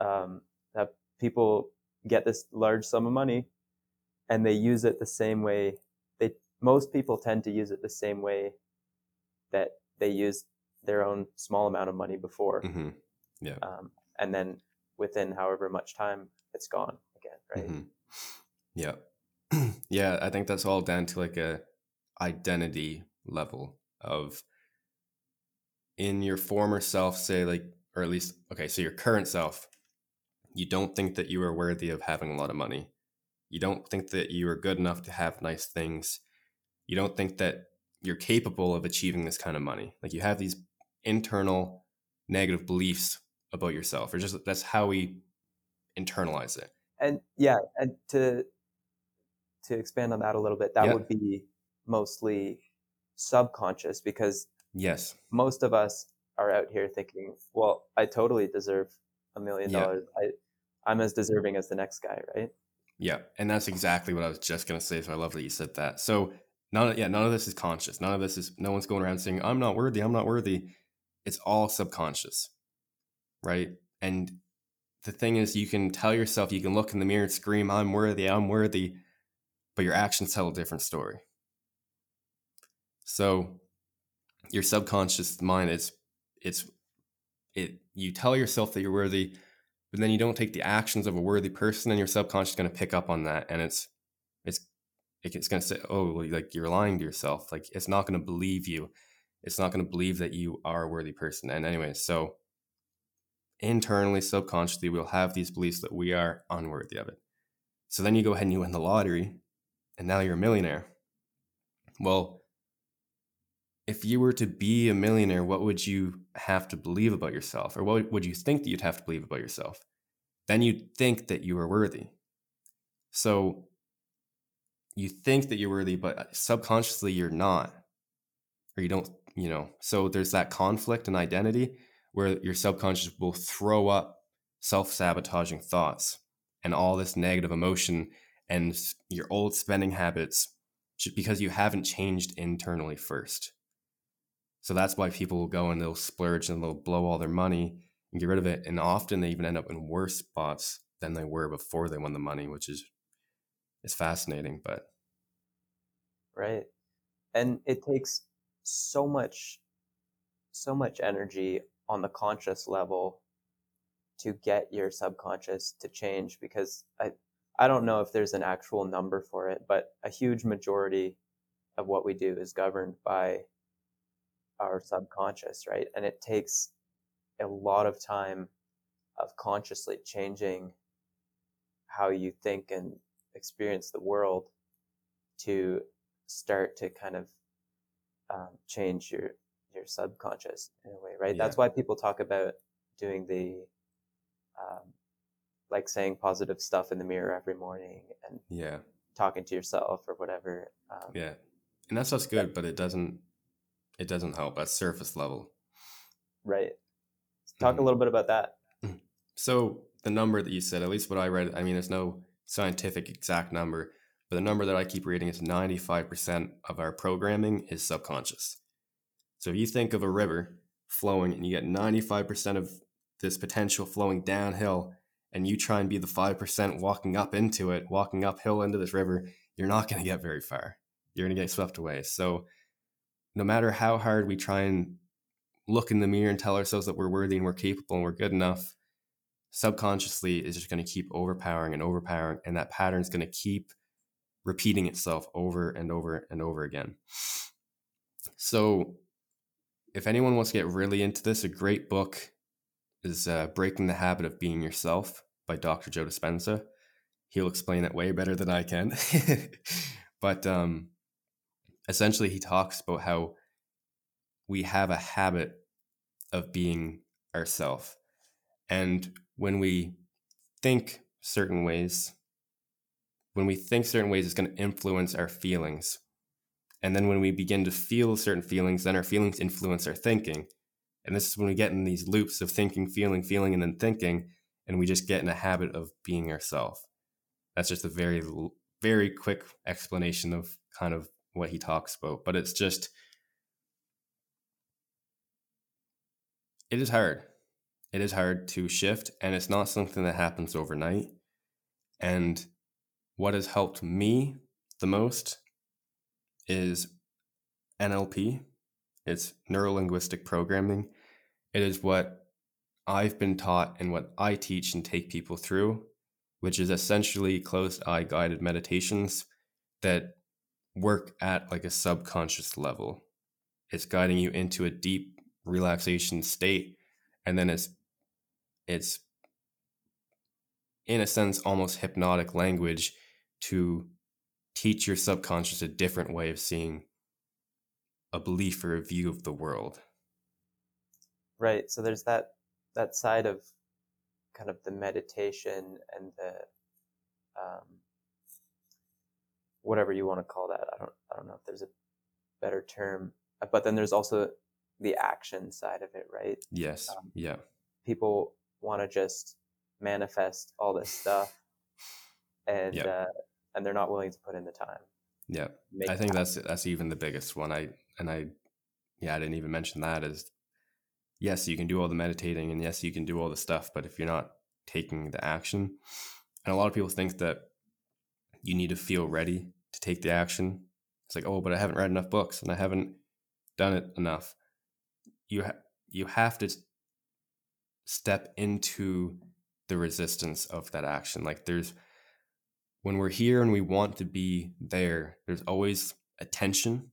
Um, that people get this large sum of money and they use it the same way they most people tend to use it the same way that they used their own small amount of money before mm-hmm. Yeah. Um, and then within however much time, it's gone again, right? Mhm. Yeah. *clears throat* yeah, I think that's all down to like a identity level of in your former self, say like, or at least, okay, so your current self, you don't think that you are worthy of having a lot of money. You don't think that you are good enough to have nice things. You don't think that you're capable of achieving this kind of money. Like you have these internal negative beliefs about yourself, or just that's how we internalize it. And yeah, and to to expand on that a little bit, that Yeah. would be mostly subconscious because Yes. most of us are out here thinking, well, I totally deserve a million dollars. I I'm as deserving as the next guy, right? Yeah, and that's exactly what I was just gonna say. So I love that you said that. So none, of, yeah, none of this is conscious. None of this is. No one's going around saying, "I'm not worthy. I'm not worthy." It's all subconscious, right? And the thing is, you can tell yourself, you can look in the mirror and scream, "I'm worthy. I'm worthy," but your actions tell a different story. So your subconscious mind is, it's, it. You tell yourself that you're worthy, but then you don't take the actions of a worthy person and your subconscious is going to pick up on that and it's it's it's going to say oh like you're lying to yourself. Like it's not going to believe you. It's not going to believe that you are a worthy person. And anyway so internally subconsciously we'll have these beliefs that we are unworthy of it. So then you go ahead and you win the lottery and now you're a millionaire. Well if you were to be a millionaire, what would you have to believe about yourself? Or what would you think that you'd have to believe about yourself? Then you'd think that you are worthy. So you think that you're worthy, but uh, subconsciously you're not. Or you don't, you know. So there's that conflict in identity where your subconscious will throw up self sabotaging thoughts and all this negative emotion and your old spending habits because you haven't changed internally first. So that's why people will go and they'll splurge and they'll blow all their money and get rid of it. And often they even end up in worse spots than they were before they won the money, which is is fascinating. But Right. And it takes so much so much energy on the conscious level to get your subconscious to change because I I don't know if there's an actual number for it, but a huge majority of what we do is governed by our subconscious, right? And it takes a lot of time of consciously changing how you think and experience the world to start to kind of um, change your your subconscious in a way, right? Yeah. That's why people talk about doing the um, like saying positive stuff in the mirror every morning and yeah, talking to yourself or whatever. Um, yeah, and that stuff's good, but it doesn't it doesn't help at surface level. Right. Talk a Mhm. little bit about that. So the number that you said, at least what I read, I mean, there's no scientific exact number, but the number that I keep reading is 95% of our programming is subconscious. So if you think of a river flowing and you get 95% of this potential flowing downhill, and you try and be the 5% walking up into it, walking uphill into this river, you're not going to get very far. You're going to get swept away. So no matter how hard we try and look in the mirror and tell ourselves that we're worthy and we're capable and we're good enough, subconsciously is just going to keep overpowering and overpowering, and that pattern is going to keep repeating itself over and over and over again. So, if anyone wants to get really into this, a great book is uh, Breaking the Habit of Being Yourself by Dr. Joe Dispenza. He'll explain it way better than I can. *laughs* but um, essentially, he talks about how we have a habit of being ourself. And when we think certain ways, when we think certain ways, it's going to influence our feelings. And then when we begin to feel certain feelings, then our feelings influence our thinking. And this is when we get in these loops of thinking, feeling, feeling, and then thinking, and we just get in a habit of being ourselves. That's just a very, very quick explanation of kind of what he talks about. But it's just, it is hard. It is hard to shift, and it's not something that happens overnight. And what has helped me the most is NLP. It's neuro linguistic programming. It is what I've been taught and what I teach and take people through, which is essentially closed eye guided meditations that work at like a subconscious level. It's guiding you into a deep relaxation state and then it's it's in a sense almost hypnotic language to teach your subconscious a different way of seeing a belief or a view of the world. Right. So there's that that side of kind of the meditation and the um, whatever you want to call that. I don't I don't know if there's a better term. But then there's also the action side of it, right? Yes. Um, yeah. People want to just manifest all this stuff, *laughs* and yep. uh, and they're not willing to put in the time. Yeah, I think that's that's even the biggest one. I and I, yeah, I didn't even mention that is, yes, you can do all the meditating and yes, you can do all the stuff, but if you're not taking the action, and a lot of people think that you need to feel ready take the action. It's like, oh, but I haven't read enough books and I haven't done it enough. You ha- you have to step into the resistance of that action. Like there's when we're here and we want to be there, there's always a tension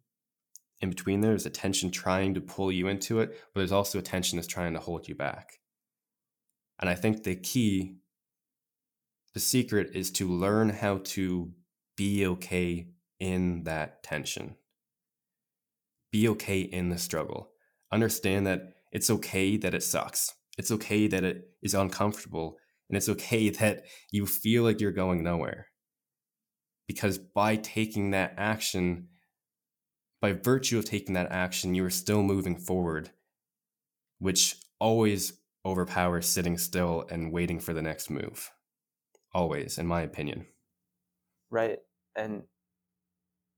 in between there. There's a tension trying to pull you into it, but there's also a tension that's trying to hold you back. And I think the key, the secret is to learn how to be okay in that tension. Be okay in the struggle. Understand that it's okay that it sucks. It's okay that it is uncomfortable. And it's okay *laughs* that you feel like you're going nowhere because by taking that action, by virtue of taking that action, you are still moving forward, which always overpowers sitting still and waiting for the next move. Always, in my opinion. Right. And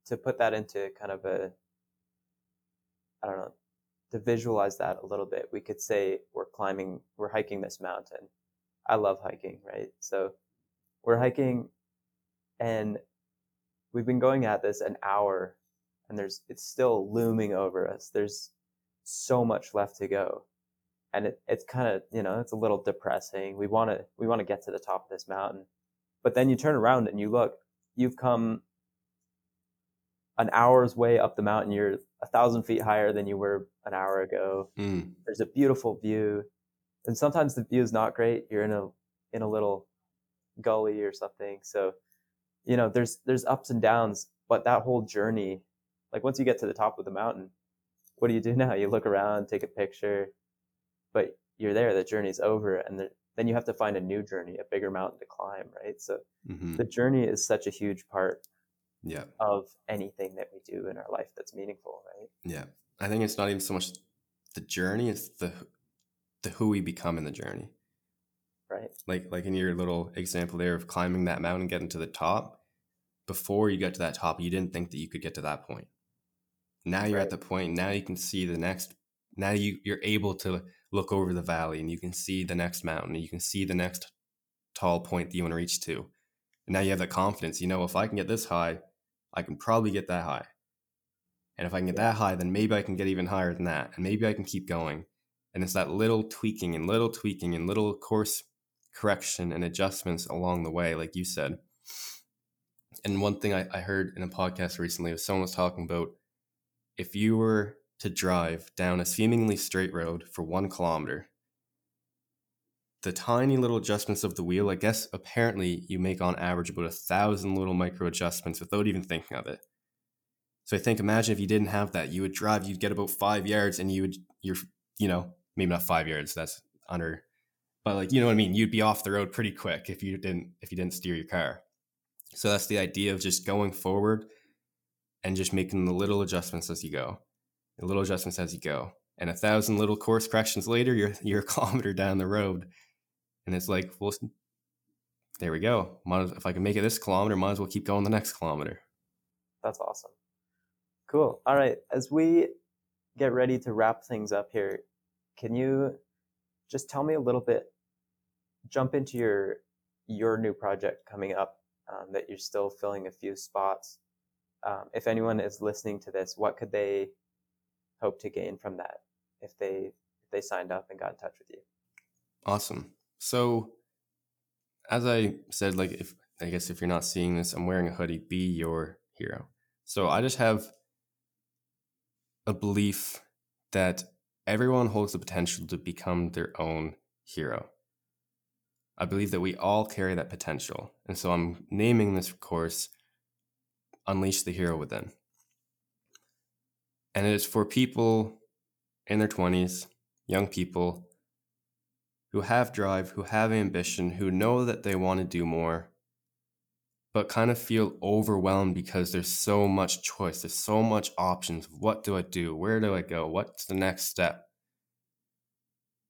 to put that into kind of a, I don't know, to visualize that a little bit, we could say we're climbing, we're hiking this mountain. I love hiking, right? So we're hiking and we've been going at this an hour and there's it's still looming over us there's so much left to go and it, it's kind of you know it's a little depressing we want to we want to get to the top of this mountain but then you turn around and you look you've come an hour's way up the mountain. You're a thousand feet higher than you were an hour ago. Mm. there's a beautiful view. And sometimes the view is not great. You're in a in a little gully or something. So you know there's there's ups and downs but that whole journey like once you get to the top of the mountain what do you do *laughs* now? You look around take a picture but you're there. The journey's over and the, then you have to find a new journey a bigger mountain to climb right so mm-hmm. the journey is such a huge part yeah of anything that we do in our life that's meaningful right yeah i think it's not even so much the journey it's the the who we become in the journey right? Like like in your little example there of climbing that mountain, getting to the top. Before you got to that top, you didn't think that you could get to that point. Now you're right. at the point. Now you can see the next. Now you you're able to look over the valley and you can see the next mountain. And you can see the next tall point that you want to reach to. And now you have that confidence. You know, if I can get this high, I can probably get that high. And if I can get that high, then maybe I can get even higher than that. And maybe I can keep going. And it's that little tweaking and little tweaking and little course correction and adjustments along the way, like you said. And one thing I, I heard in a podcast recently was someone was talking about if you were to drive down a seemingly straight road for one kilometer, the tiny little adjustments of the wheel, I guess apparently you make on average about a thousand little micro adjustments without even thinking of it. So I think imagine if you didn't have that, you would drive, you'd get about five yards and you would you're you know, maybe not five yards, that's under but like you know what I mean. You'd be off the road pretty quick if you didn't if you didn't steer your car. So that's the idea of just going forward and just making the little adjustments as you go, the little adjustments as you go, and a thousand little course corrections later, you're *laughs* you're a kilometer down the road, and it's like, well, there we go. If I can make it this kilometer, might as well keep going the next kilometer. That's awesome. Cool. All right, as we get ready to wrap things up here, can you just tell me a little bit jump into your your new project coming up um, that you're still filling a few spots. Um, if anyone is listening to this, what could they hope to gain from that if they if they signed up and got in touch with you? Awesome. So, as I said, like if I guess if you're not seeing this, I'm wearing a hoodie. Be your hero. So I just have a belief that everyone holds the potential to become their own hero. I believe that we all carry that potential. And so I'm naming this course Unleash the Hero Within. And it is for people in their 20s, young people who have drive, who have ambition, who know that they want to do more, but kind of feel overwhelmed because there's so much choice, there's so much options. What do I do? Where do I go? What's the next step?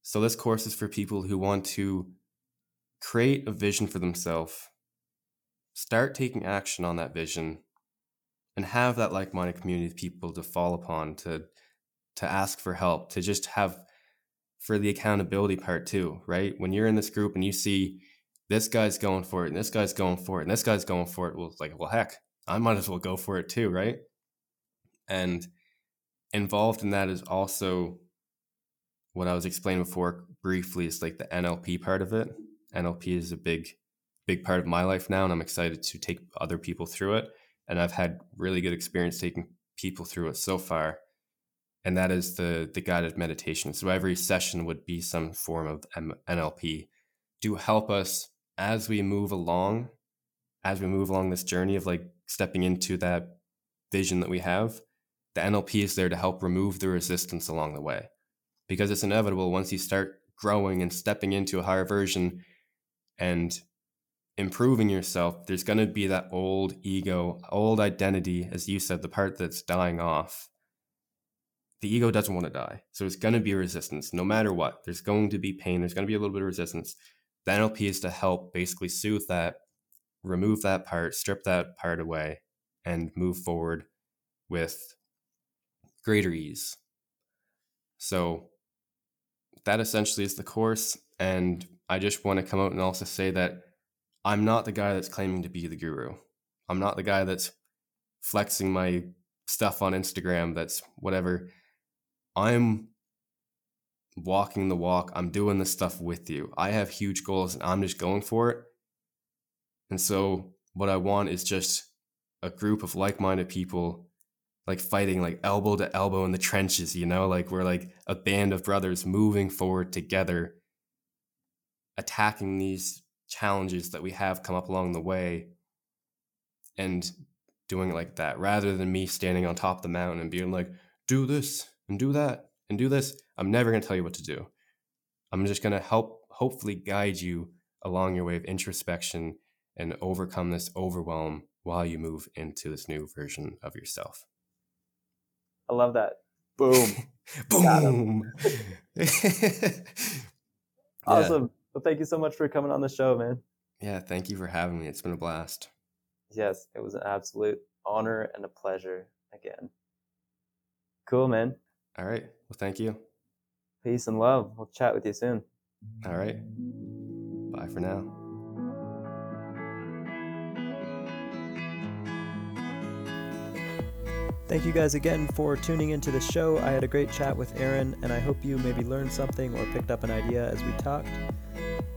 So, this course is for people who want to create a vision for themselves, start taking action on that vision, and have that like minded community of people to fall upon, to, to ask for help, to just have for the accountability part too, right? When you're in this group and you see this guy's going for it and this guy's going for it and this guy's going for it, well, it's like, well, heck, I might as well go for it too, right? And involved in that is also what I was explaining before briefly is like the NLP part of it. NLP is a big, big part of my life now, and I'm excited to take other people through it. And I've had really good experience taking people through it so far and that is the the guided meditation. So every session would be some form of NLP to help us as we move along, as we move along this journey of like stepping into that vision that we have. The NLP is there to help remove the resistance along the way, because it's inevitable once you start growing and stepping into a higher version and improving yourself, there's going to be that old ego, old identity, as you said, the part that's dying off the ego doesn't want to die. So it's going to be resistance no matter what. There's going to be pain. There's going to be a little bit of resistance. The NLP is to help basically soothe that, remove that part, strip that part away, and move forward with greater ease. So that essentially is the course. And I just want to come out and also say that I'm not the guy that's claiming to be the guru. I'm not the guy that's flexing my stuff on Instagram that's whatever. I'm walking the walk. I'm doing this stuff with you. I have huge goals and I'm just going for it. And so what I want is just a group of like-minded people like fighting like elbow to elbow in the trenches, you know, like we're like a band of brothers moving forward together attacking these challenges that we have come up along the way and doing it like that rather than me standing on top of the mountain and being like do this and do that and do this. I'm never going to tell you what to do. I'm just going to help, hopefully, guide you along your way of introspection and overcome this overwhelm while you move into this new version of yourself. I love that. *laughs* Boom. Boom. *laughs* *laughs* awesome. Yeah. Well, thank you so much for coming on the show, man. Yeah, thank you for having me. It's been a blast. Yes, it was an absolute honor and a pleasure again. Cool, man. All right. Well, thank you. Peace and love. We'll chat with you soon. All right. Bye for now. Thank you guys again for tuning into the show. I had a great chat with Aaron, and I hope you maybe learned something or picked up an idea as we talked.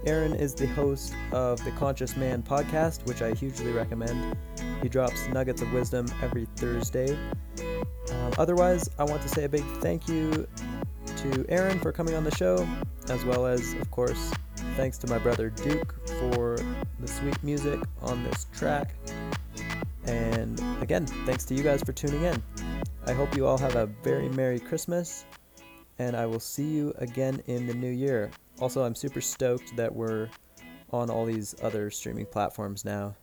Aaron is the host of the Conscious Man podcast, which I hugely recommend. He drops nuggets of wisdom every Thursday. Um, otherwise, I want to say a big thank you to Aaron for coming on the show, as well as, of course, thanks to my brother Duke for the sweet music on this track. And again, thanks to you guys for tuning in. I hope you all have a very Merry Christmas, and I will see you again in the new year. Also, I'm super stoked that we're on all these other streaming platforms now.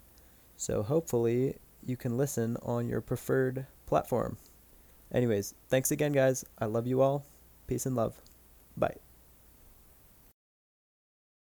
So hopefully, you can listen on your preferred platform. Anyways, thanks again, guys. I love you all. Peace and love. Bye.